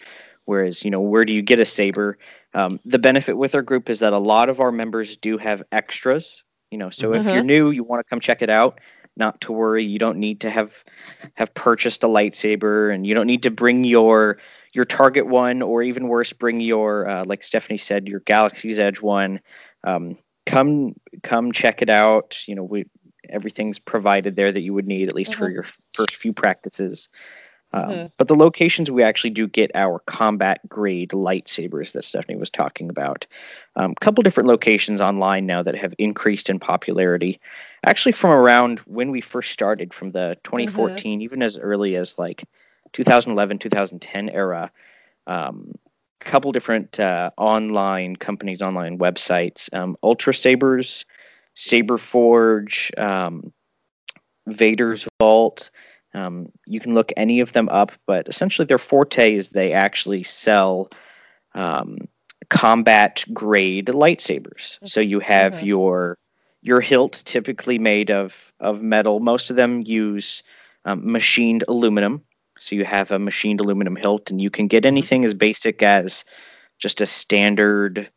Whereas you know, where do you get a saber? Um, the benefit with our group is that a lot of our members do have extras. You know, so if you're new, you want to come check it out. Not to worry, you don't need to have have purchased a lightsaber, and you don't need to bring your your target one, or even worse, bring your uh, like Stephanie said, your Galaxy's Edge one. Um, come come check it out. You know, we everything's provided there that you would need at least for Mhm. your first few practices. Um, Mhm. But the locations we actually do get our combat grade lightsabers that Stephanie was talking about. A um, couple different locations online now that have increased in popularity. Actually, from around when we first started, from the 2014, even as early as like 2011, 2010 era. Um, couple different uh, online companies, online websites. Um, Ultra Sabers, Saber Forge, um, Vader's Vault. Um, you can look any of them up, but essentially their forte is they actually sell um, combat grade lightsabers. So you have Mhm. your your hilt, typically made of of metal. Most of them use um, machined aluminum. So you have a machined aluminum hilt, and you can get anything as basic as just a standard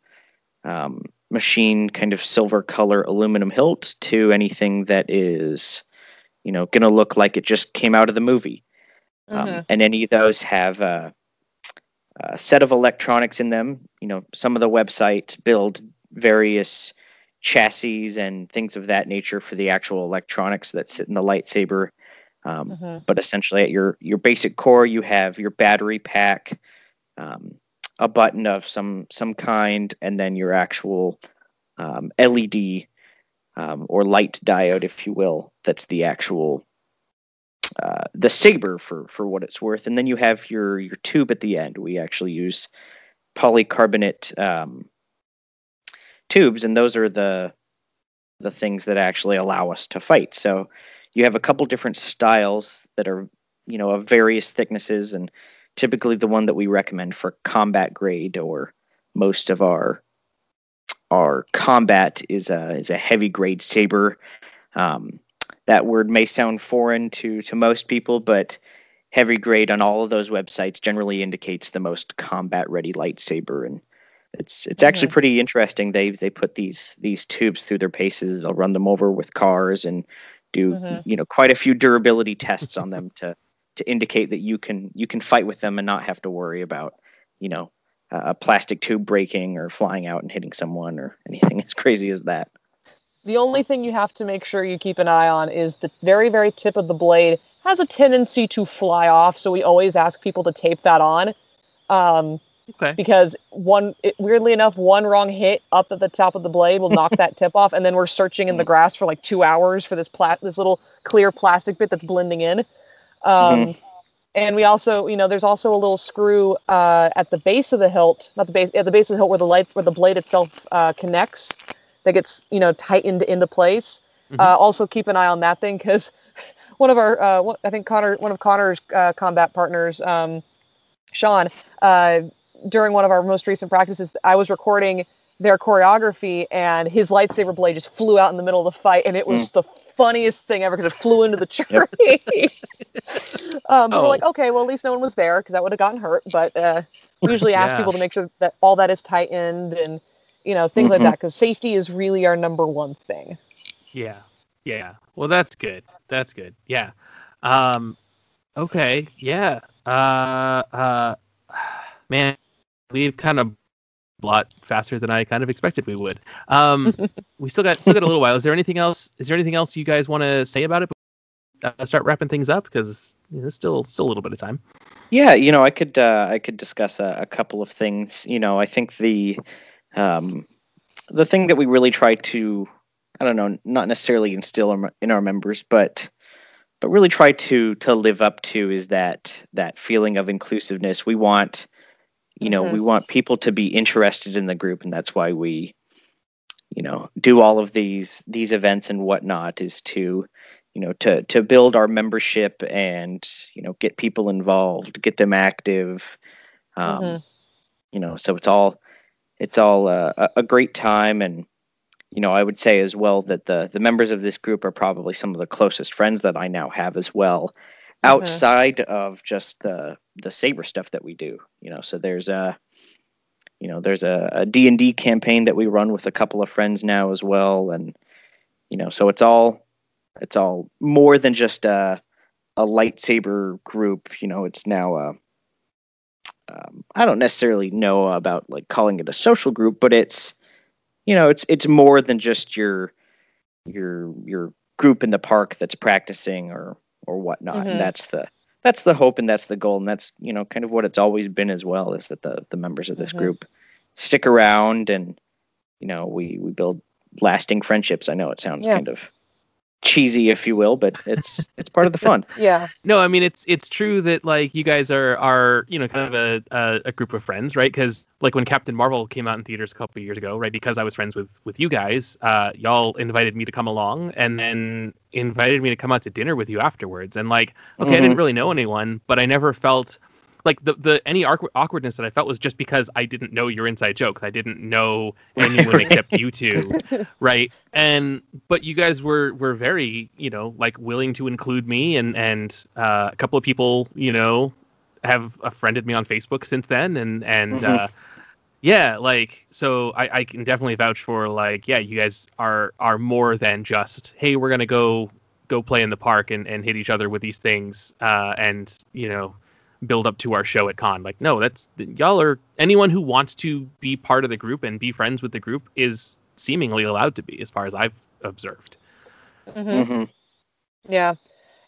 um, machine kind of silver color aluminum hilt to anything that is, you know, going to look like it just came out of the movie. Um, Mhm. and any of those have a, a set of electronics in them. You know, some of the websites build various chassis and things of that nature for the actual electronics that sit in the lightsaber. Um, Mhm. but essentially at your your basic core you have your battery pack um, a button of some some kind and then your actual um, led um, or light diode if you will that's the actual uh, the saber for for what it's worth. And then you have your your tube at the end. We actually use polycarbonate um, tubes and those are the the things that actually allow us to fight. So you have a couple different styles that are you know of various thicknesses and typically the one that we recommend for combat grade or most of our our combat is a is a heavy grade saber. Um, that word may sound foreign to to most people but heavy grade on all of those websites generally indicates the most combat ready lightsaber. And it's it's actually pretty interesting. They they put these these tubes through their paces. They'll run them over with cars and do Mhm. you know quite a few durability tests on them to to indicate that you can you can fight with them and not have to worry about you know a plastic tube breaking or flying out and hitting someone or anything [LAUGHS] as crazy as that. The only thing you have to make sure you keep an eye on is the very, very tip of the blade has a tendency to fly off. So we always ask people to tape that on. Um, Okay. because one, it, weirdly enough, one wrong hit up at the top of the blade will knock [LAUGHS] that tip off, and then we're searching in the grass for like two hours for this pla- this little clear plastic bit that's blending in. Um, And we also, you know, there's also a little screw uh, at the base of the hilt, not the base, at the base of the hilt where the light, where the blade itself uh, connects, that gets, you know, tightened into place. Uh, also, keep an eye on that thing because [LAUGHS] one of our, uh, one, I think Connor, one of Connor's uh, combat partners, um, Sean, uh, during one of our most recent practices, I was recording their choreography, and his lightsaber blade just flew out in the middle of the fight, and it was the funniest thing ever because it flew into the [LAUGHS] tree. [LAUGHS] um, Oh. we're like, okay, well, at least no one was there because that would have gotten hurt. But uh, we [LAUGHS] usually ask Yeah. people to make sure that all that is tightened and you know things like Mhm. that because safety is really our number one thing. Yeah. Yeah. Well, that's good. That's good. Yeah. Um okay. Yeah. Uh uh [SIGHS] man, we've kind of lot faster than I kind of expected we would. Um [LAUGHS] we still got still got a little while. Is there anything else is there anything else you guys want to say about it? Uh, start wrapping things up because you know, there's still still a little bit of time. Yeah, you know, I could uh, I could discuss a, a couple of things. You know, I think the um, the thing that we really try to I don't know, not necessarily instill in- in our members, but but really try to to live up to is that that feeling of inclusiveness. We want you know Mhm. we want people to be interested in the group, and that's why we you know do all of these these events and whatnot is to you know to to build our membership and you know get people involved get them active um Mhm. you know so it's all it's all uh, a, a great time and you know i would say as well that the the members of this group are probably some of the closest friends that i now have as well outside of just the the saber stuff that we do you know so there's a you know there's a, a d&d campaign that we run with a couple of friends now as well. And you know so it's all it's all more than just a a lightsaber group you know it's now a um, i don't necessarily know about like calling it a social group but it's you know it's it's more than just your your your group in the park that's practicing or or whatnot Mhm. and that's the that's the hope and that's the goal and that's you know kind of what it's always been as well is that the the members of this Mhm. group stick around and you know we we build lasting friendships i know it sounds Yeah. kind of cheesy if you will but it's [LAUGHS] it's part of the fun Yeah. No, I mean it's it's true that like you guys are are you know kind of a a, a group of friends, right? Because like when Captain Marvel came out in theaters a couple of years ago, right? Because I was friends with with you guys, uh, y'all invited me to come along, and then invited me to come out to dinner with you afterwards. And like, okay, I didn't really know anyone, but I never felt like the the any awkward, awkwardness that I felt was just because I didn't know your inside jokes. I didn't know anyone [LAUGHS] except you two, right? And but you guys were were very you know like willing to include me, and and uh, a couple of people you know have friended me on Facebook since then, and and. Mhm. Uh, yeah, like so I, I can definitely vouch for like yeah, you guys are are more than just hey, we're gonna go go play in the park and, and hit each other with these things uh, and you know build up to our show at con like no that's y'all are anyone who wants to be part of the group and be friends with the group is seemingly allowed to be as far as i've observed hmm Mhm. Yeah.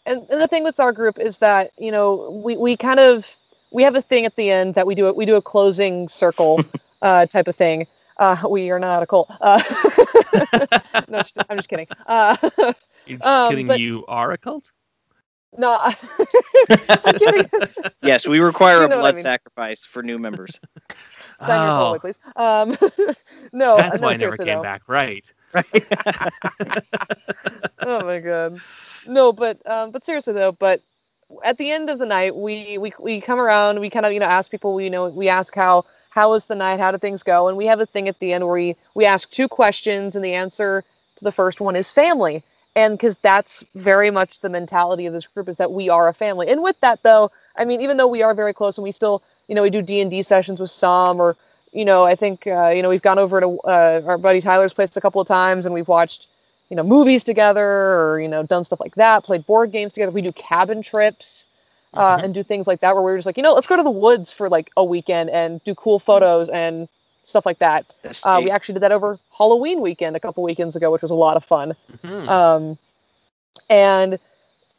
And, and the thing with our group is that, you know, we, we kind of we have a thing at the end that we do it we do a closing circle [LAUGHS] uh, type of thing. Uh, we are not a cult. Uh, [LAUGHS] [LAUGHS] no, I'm just kidding. Uh, you're just Um, kidding but- you are a cult no, [LAUGHS] I'm kidding. [LAUGHS] yes we require You a know what I blood mean. sacrifice for new members Sign your soul Oh, away, please. Um, [LAUGHS] no, that's no, why i never came though. back right oh my god no but um but seriously though but at the end of the night we we, we come around we kind of you know ask people we know we ask how how was the night how did things go and we have a thing at the end where we we ask two questions and the answer to the first one is family and because that's very much the mentality of this group is that we are a family and with that though i mean even though we are very close and we still you know we do d&d sessions with some or you know i think uh, you know we've gone over to uh, our buddy tyler's place a couple of times and we've watched you know movies together or you know done stuff like that played board games together we do cabin trips uh, Mhm. and do things like that where we're just like you know let's go to the woods for like a weekend and do cool photos and stuff like that uh, we actually did that over halloween weekend a couple weekends ago which was a lot of fun Mhm. um, and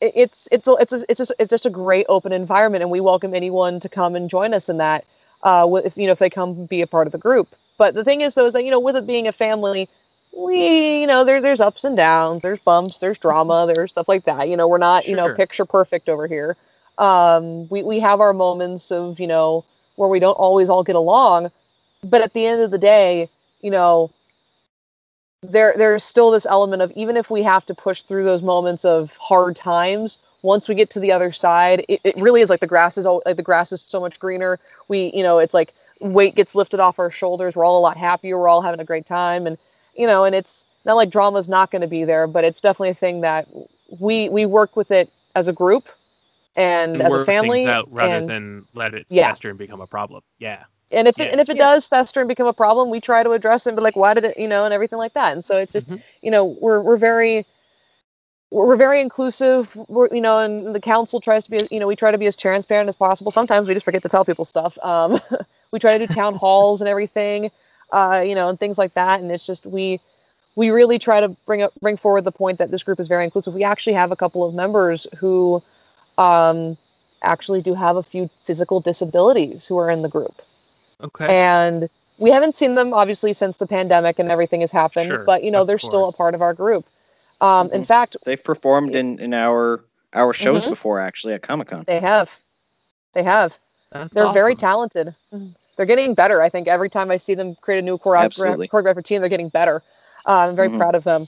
it, it's it's a, it's a, it's just it's just a great open environment, and we welcome anyone to come and join us in that. Uh, if you know if they come be a part of the group. But the thing is, though, is that you know with it being a family, we you know there there's ups and downs, there's bumps, there's drama, there's stuff like that. You know we're not you know picture perfect over here. Um, we we have our moments of you know where we don't always all get along, but at the end of the day, you know there there's still this element of even if we have to push through those moments of hard times once we get to the other side it, it really is like the grass is all like the grass is so much greener. We you know it's like weight gets lifted off our shoulders. We're all a lot happier. We're all having a great time. And you know and it's not like drama's not going to be there but it's definitely a thing that we we work with it as a group and, and as a family things out rather and, than let it Yeah. fester and become a problem. Yeah and if it Yeah. and if it does fester and become a problem we try to address it and be like why did it you know and everything like that. And so it's just Mhm. you know we're we're very we're we're very inclusive. We're, you know and the council tries to be you know we try to be as transparent as possible. Sometimes we just forget to tell people stuff. Um [LAUGHS] we try to do town halls and everything uh you know and things like that. And it's just we we really try to bring up bring forward the point that this group is very inclusive. We actually have a couple of members who um actually do have a few physical disabilities who are in the group. Okay. And we haven't seen them obviously since the pandemic and everything has happened, Sure, but you know, they're still a part of our group. Um, In Mhm. fact, They've performed in, in our our shows Mhm. before, actually, at Comic Con. they have. They have. That's They're very talented. They're getting better. I think every time I see them create a new choreo- Absolutely. choreographed routine, they're getting better. Uh, I'm very Mhm. proud of them.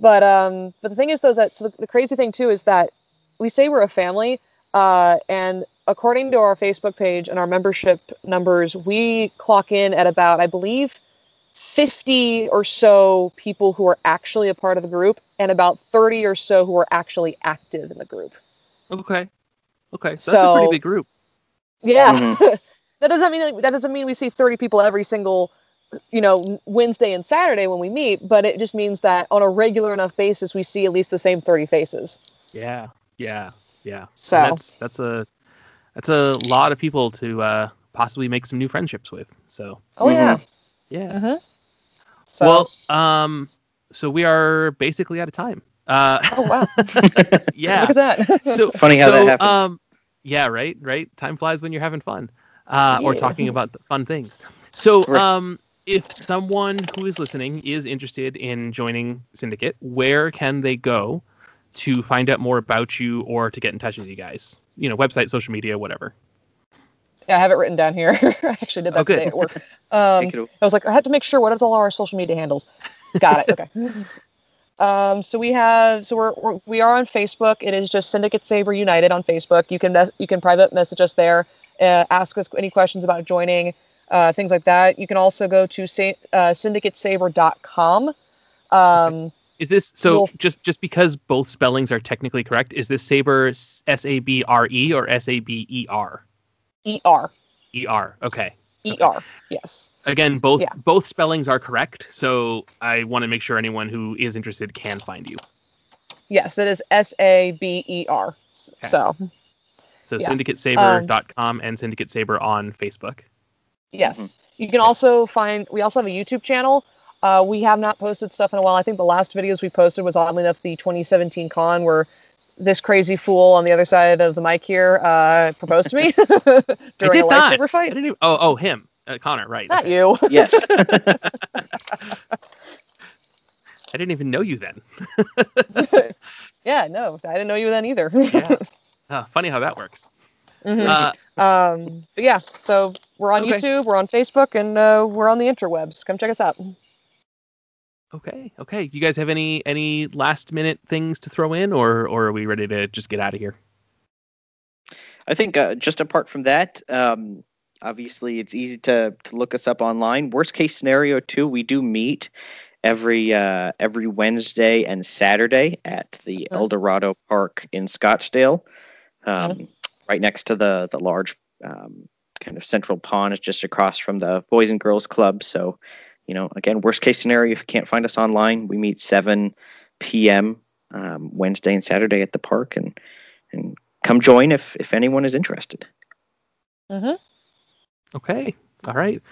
But um, but the thing is, though, is that so the, the crazy thing too is that we say we're a family, uh, and according to our Facebook page and our membership numbers, we clock in at about, I believe, 50 or so people who are actually a part of the group, and about 30 or so who are actually active in the group. Okay. Okay. So, that's a pretty big group. Yeah. Mhm. [LAUGHS] that doesn't mean that doesn't mean we see 30 people every single you know Wednesday and Saturday when we meet, but it just means that on a regular enough basis we see at least the same 30 faces. Yeah. Yeah. Yeah. So- And that's that's a that's a lot of people to uh, possibly make some new friendships with. So Oh yeah. yeah. Mhm. So Well, um, so we are basically out of time. Uh, oh wow. [LAUGHS] yeah. Look at that. so [LAUGHS] Funny how that happens. Um, yeah, right, right. Time flies when you're having fun, uh, or talking about the fun things. So, Right. um, if someone who is listening is interested in joining Syndicate, where can they go to find out more about you or to get in touch with you guys? You know, website, social media, whatever. yeah, I have it written down here. [LAUGHS] I actually did that Oh, today at work. [LAUGHS] Um, it away. I was like, I had to make sure what is all our social media handles. Got it. Okay. [LAUGHS] Um, so we have, so we're, we're we are on Facebook. It is just Syndicate Saber United on Facebook. You can mes- you can private message us there, uh, ask us any questions about joining, uh, things like that. You can also go to sa- uh, syndicatesaber.com. Um, Is this so? You'll- just just because both spellings are technically correct, is this Saber S A B R E or S A B E R? E R. E R. ER. E R. Okay. ER. Yes. Again, both Yeah. both spellings are correct, so I want to make sure anyone who is interested can find you. Yes, it is S A B E R. S- Okay. So So Yeah. syndicatesaber.com and Syndicate Saber on Facebook. Yes. You can also find, we also have a YouTube channel. Uh, we have not posted stuff in a while. I think the last videos we posted was oddly enough the 2017 con where this crazy fool on the other side of the mic here uh, proposed to me [LAUGHS] during a lightsaber I fight. didn't even- oh, oh, him, uh, Connor, right? Not okay. you. [LAUGHS] Yes. [LAUGHS] I didn't even know you then. yeah, no, I didn't know you then either. Yeah. Uh, funny how that works. Mhm. Uh, Um, but yeah, so we're on Okay. YouTube, we're on Facebook, and uh, we're on the interwebs. Come check us out. Okay, okay. Do you guys have any any last minute things to throw in, or or are we ready to just get out of here? I think uh, just apart from that, um, obviously it's easy to to look us up online. Worst case scenario too, we do meet every uh, every Wednesday and Saturday at the Mhm. El Dorado Park in Scottsdale, um, right next to the the large um, kind of central pond. It's just across from the Boys and Girls Club. So, you know, again, worst case scenario, if you can't find us online, we meet 7 p.m. Um, Wednesday and Saturday at the park, and and come join if if anyone is interested. Okay. All right.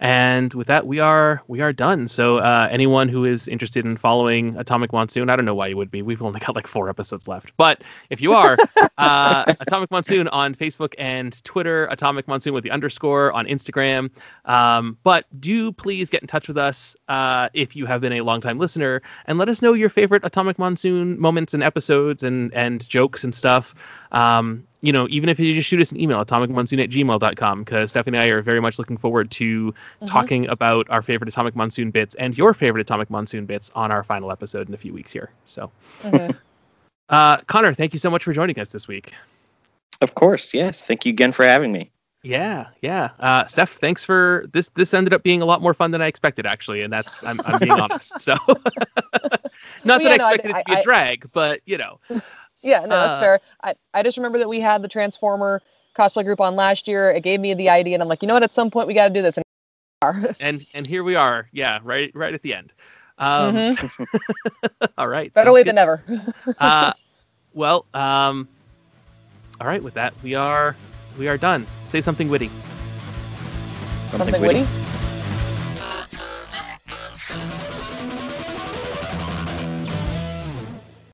And with that, we are we are done. So uh, anyone who is interested in following Atomic Monsoon, I don't know why you would be. We've only got like four episodes left, but if you are, [LAUGHS] uh, Atomic Monsoon on Facebook and Twitter, Atomic Monsoon with the underscore on Instagram. Um, but do please get in touch with us uh, if you have been a longtime listener and let us know your favorite Atomic Monsoon moments and episodes and and jokes and stuff. Um, you know, even if you just shoot us an email, atomicmonsoon at gmail.com, because Stephanie and I are very much looking forward to talking about our favorite Atomic Monsoon bits and your favorite Atomic Monsoon bits on our final episode in a few weeks here. So, Mhm. [LAUGHS] uh, Connor, thank you so much for joining us this week. Of course, yes. Thank you again for having me. Yeah, yeah. Uh, Steph, thanks for this. This ended up being a lot more fun than I expected, actually, and that's I'm, I'm being [LAUGHS] honest. So, [LAUGHS] not that yeah, I no, I- expected it to be I- a drag, but you know, yeah, no, that's uh, fair. I, I just remember that we had the Transformer cosplay group on last year. It gave me the idea, and I'm like, you know what? At some point, we got to do this. And [LAUGHS] and and here we are. Yeah, right right at the end. Um, mm-hmm. [LAUGHS] all right. Better late than never. [LAUGHS] uh, well, um, all right. With that, we are we are done. Say something witty. Something, something witty. witty?